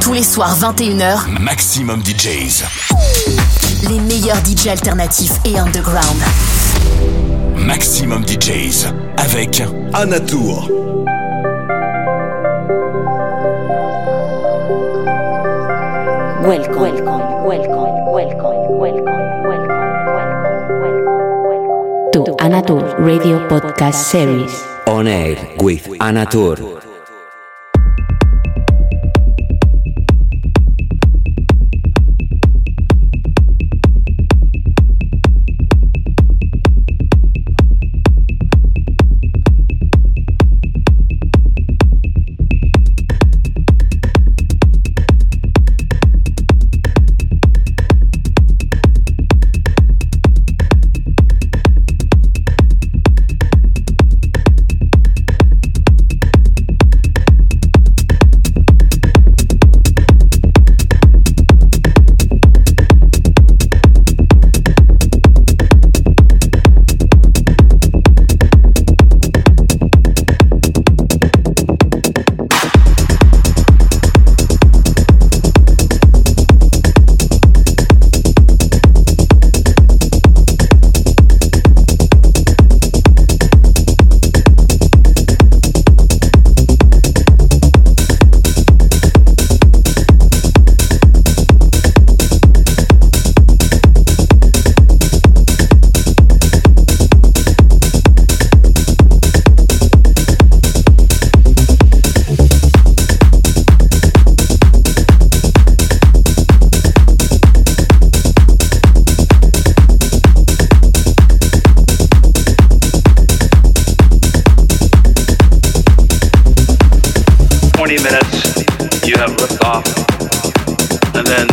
Tous les soirs 21h, Maximum DJs. Les meilleurs DJs alternatifs et underground. Maximum DJs avec Anatour. Welcome, welcome, welcome, welcome, welcome, welcome, welcome, to Anatur Radio Podcast Series. On air with Anatur.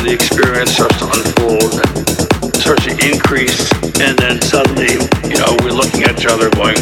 The experience starts to unfold and starts to increase, and then suddenly, you know, we're looking at each other going,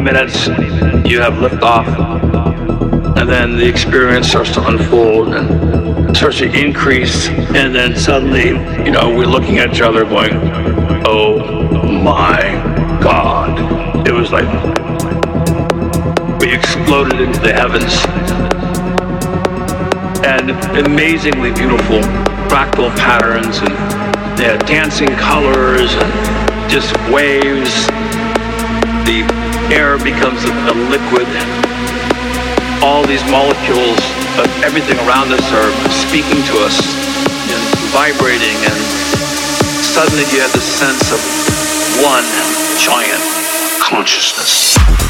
minutes, you have liftoff, and then the experience starts to unfold and starts to increase. And then suddenly, you know, we're looking at each other going, oh my God. It was like we exploded into the heavens. And amazingly beautiful fractal patterns and yeah, dancing colors and just waves the air becomes a, liquid. All these molecules of everything around us are speaking to us and vibrating, and suddenly you have the sense of one giant consciousness.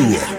Anna Tur.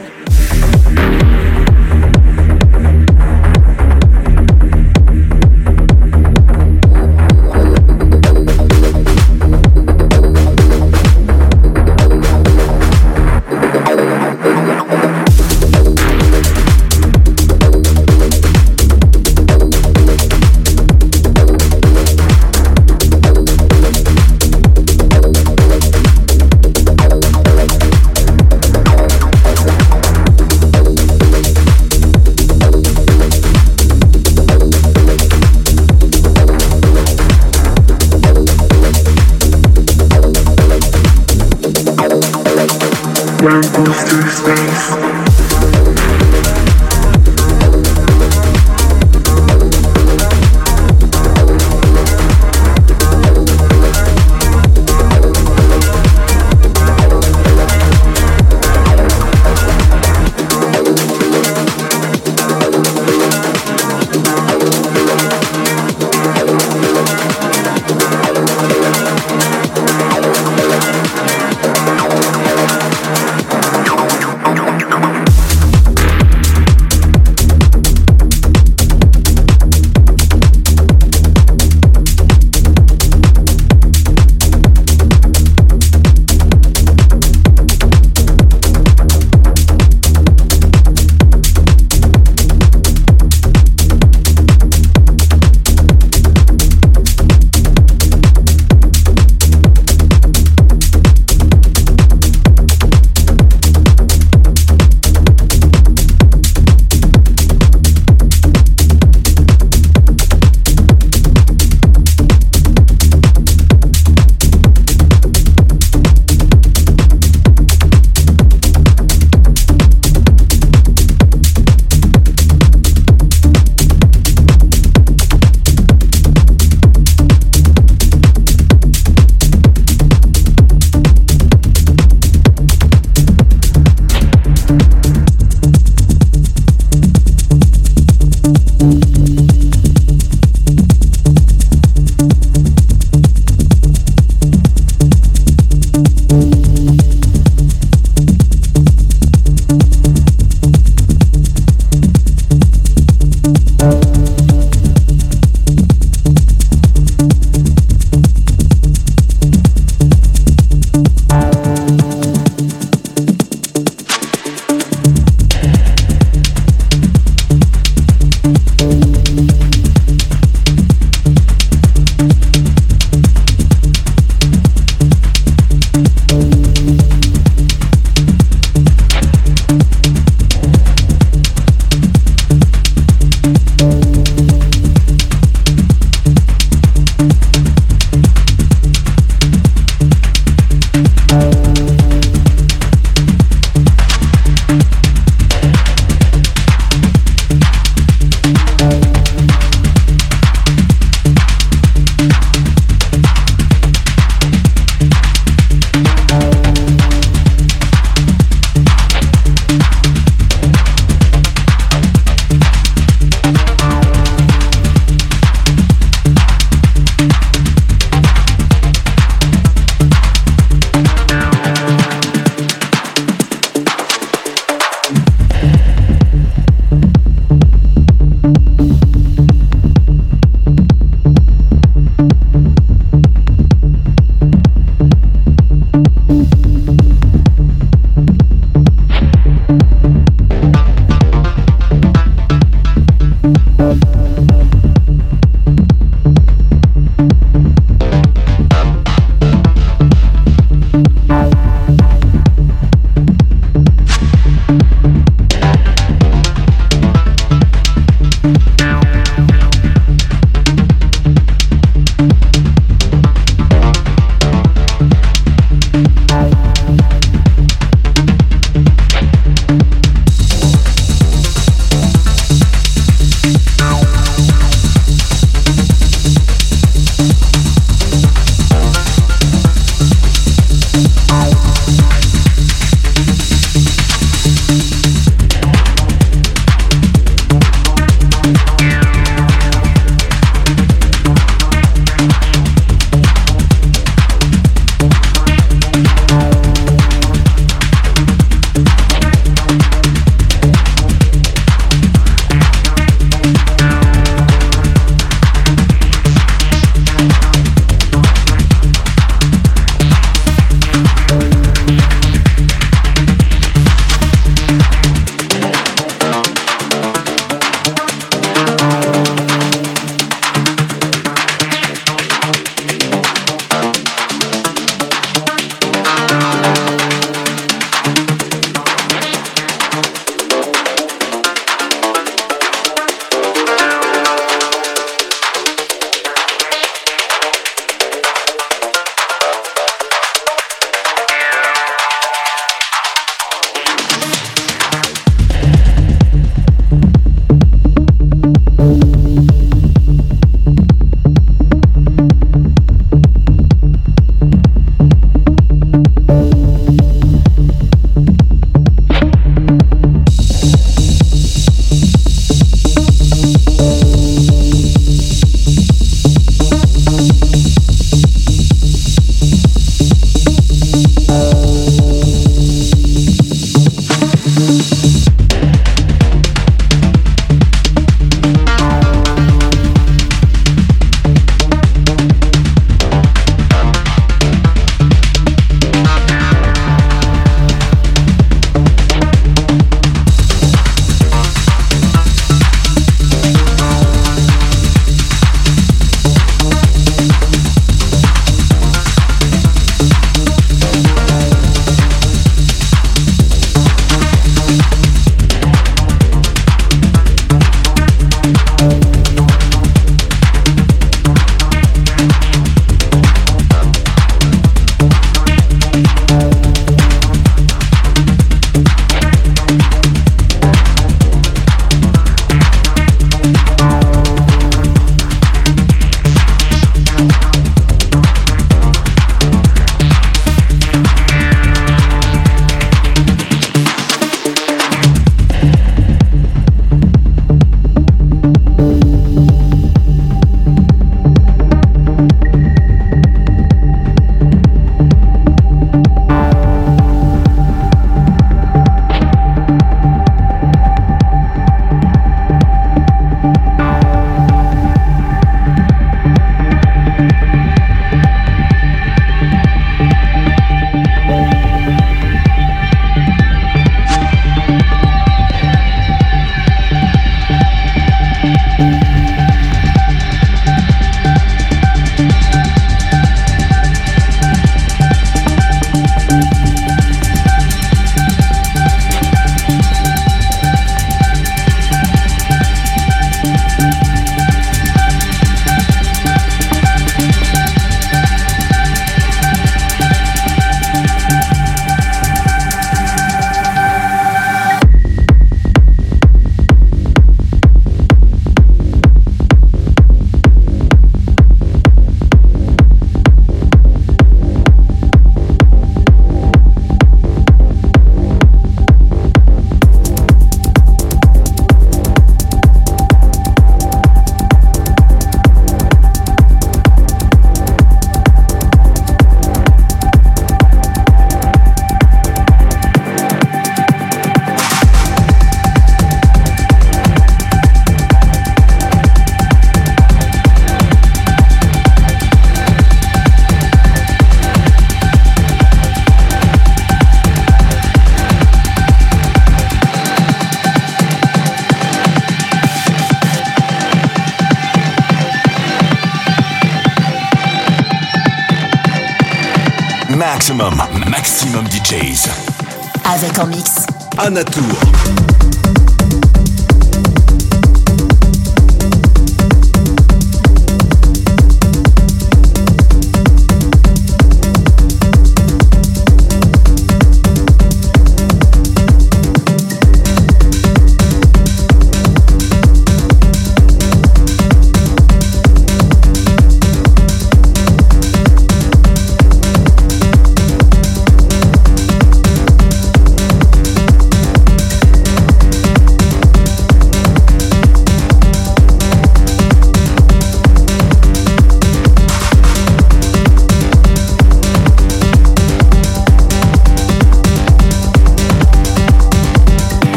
Mix. Anatour.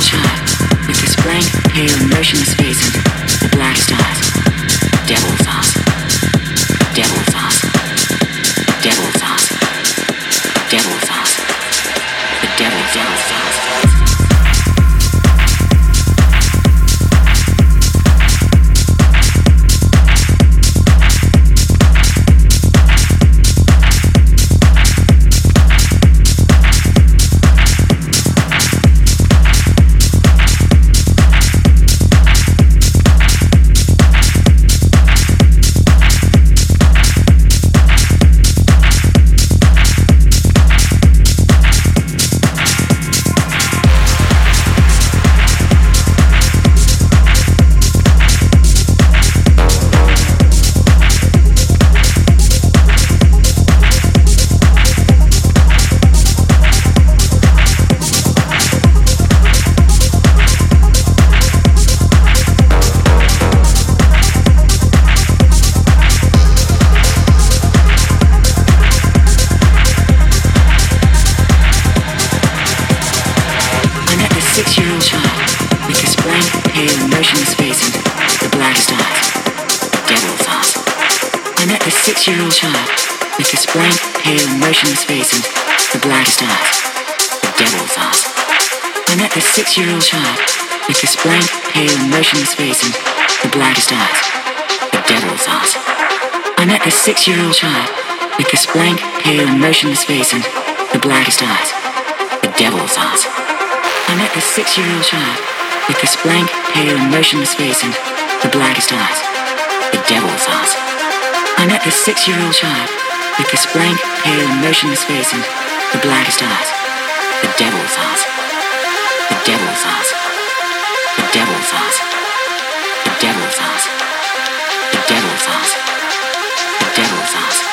sunshine, with his blank, pale, motionless face motionless face and the blackest eyes, the devil's eyes. I met this six-year-old child with this blank, pale, motionless face and the blackest eyes. The devil's eyes, the devil's eyes, the devil's eyes, the devil's eyes, the devil's eyes, the devil's eyes.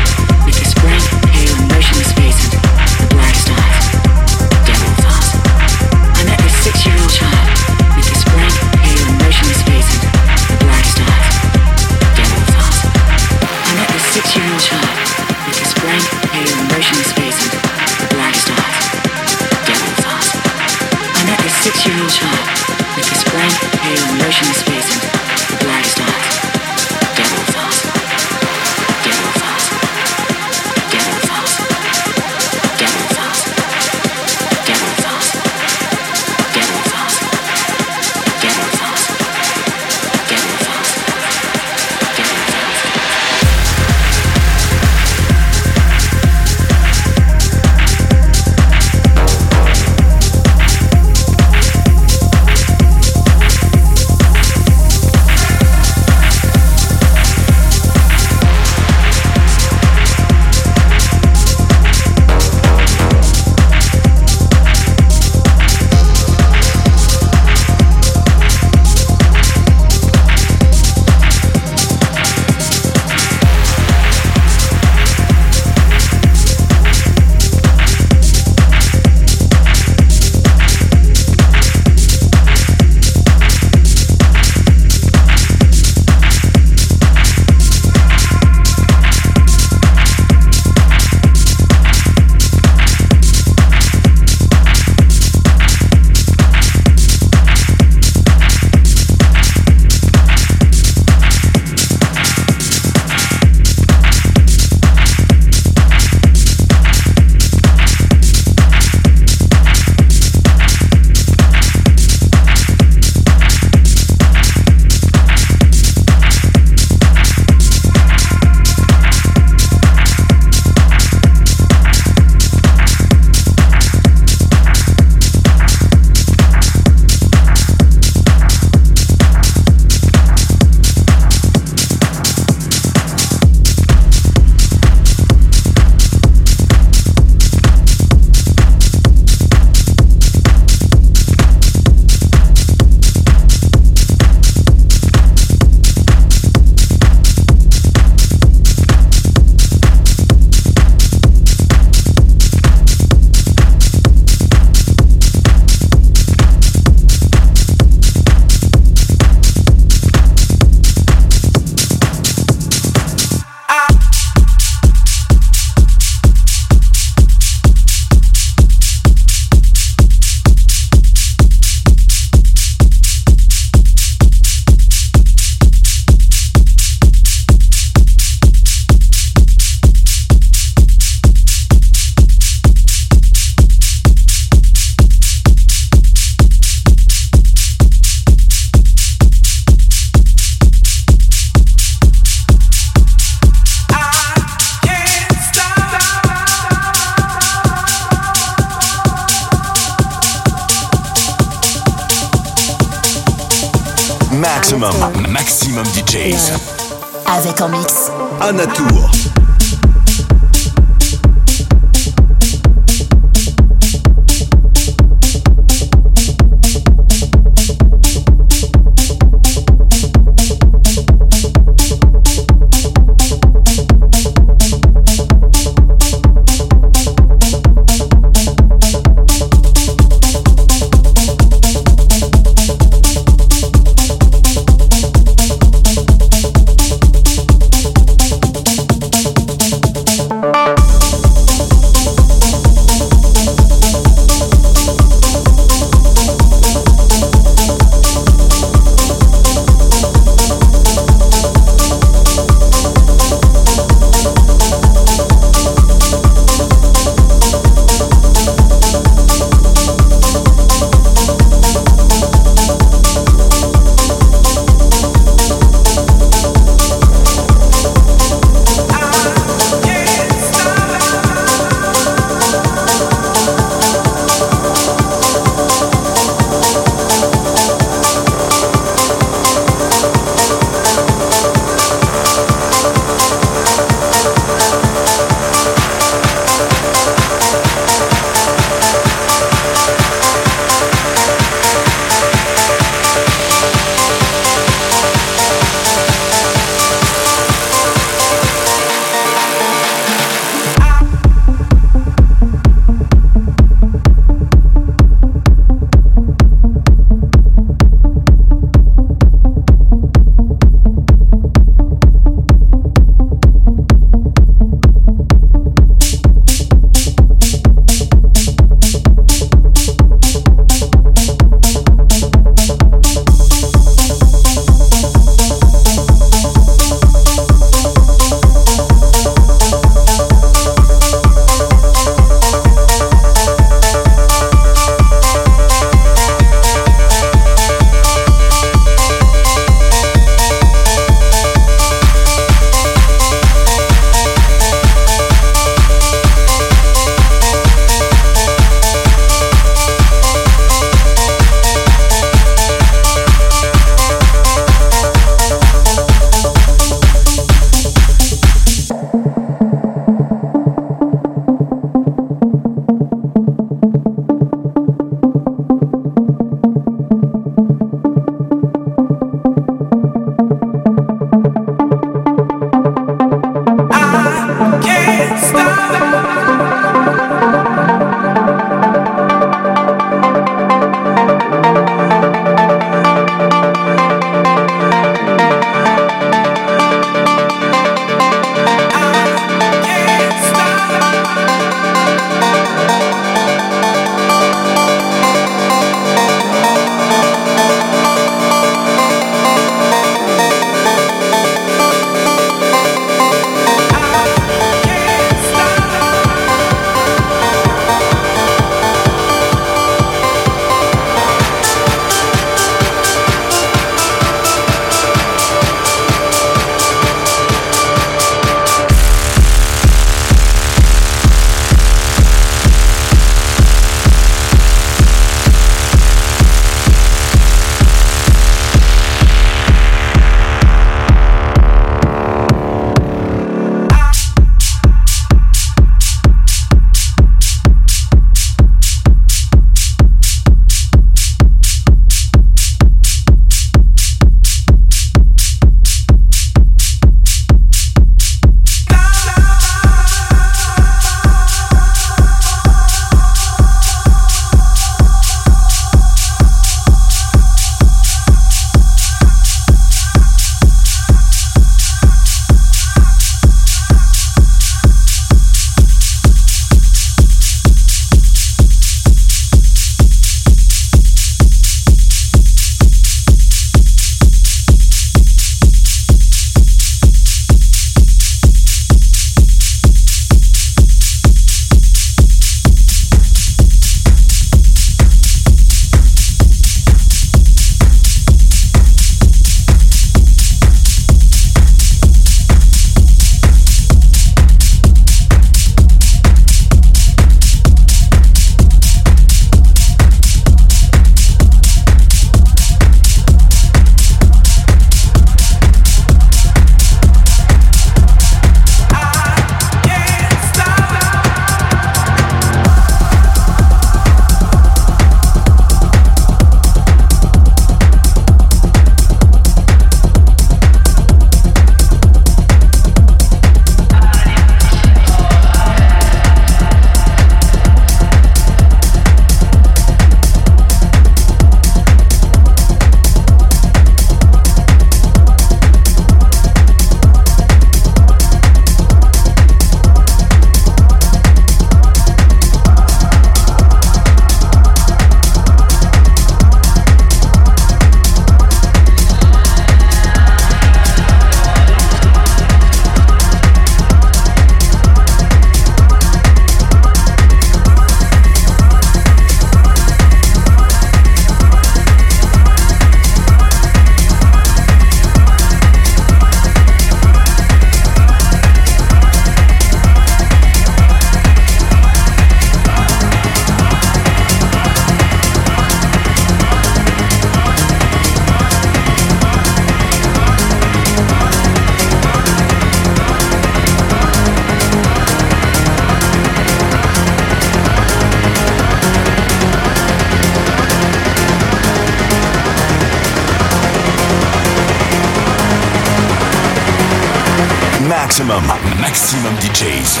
Maximum, maximum DJs.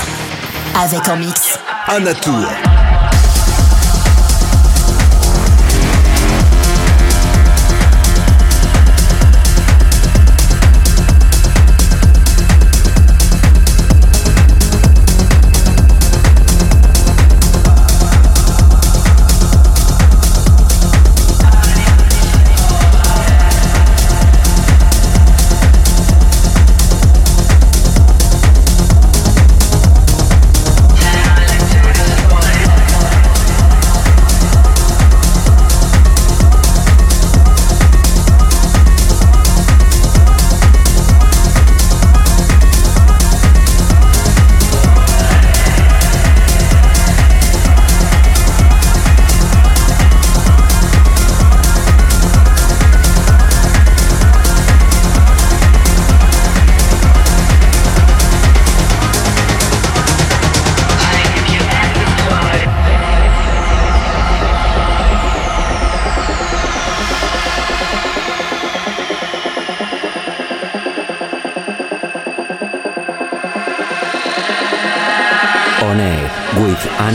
Avec en mix. Anatour.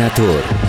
Anna Tur.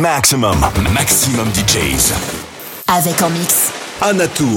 Maximum, maximum DJs. Avec en mix. Anatour.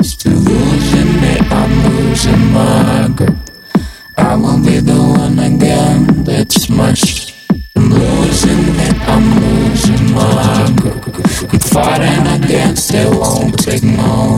It's losing me I'm losing my grip. I won't be the one again that's much. I'm losing it, I'm losing my grip. I'm fighting against it, won't take no.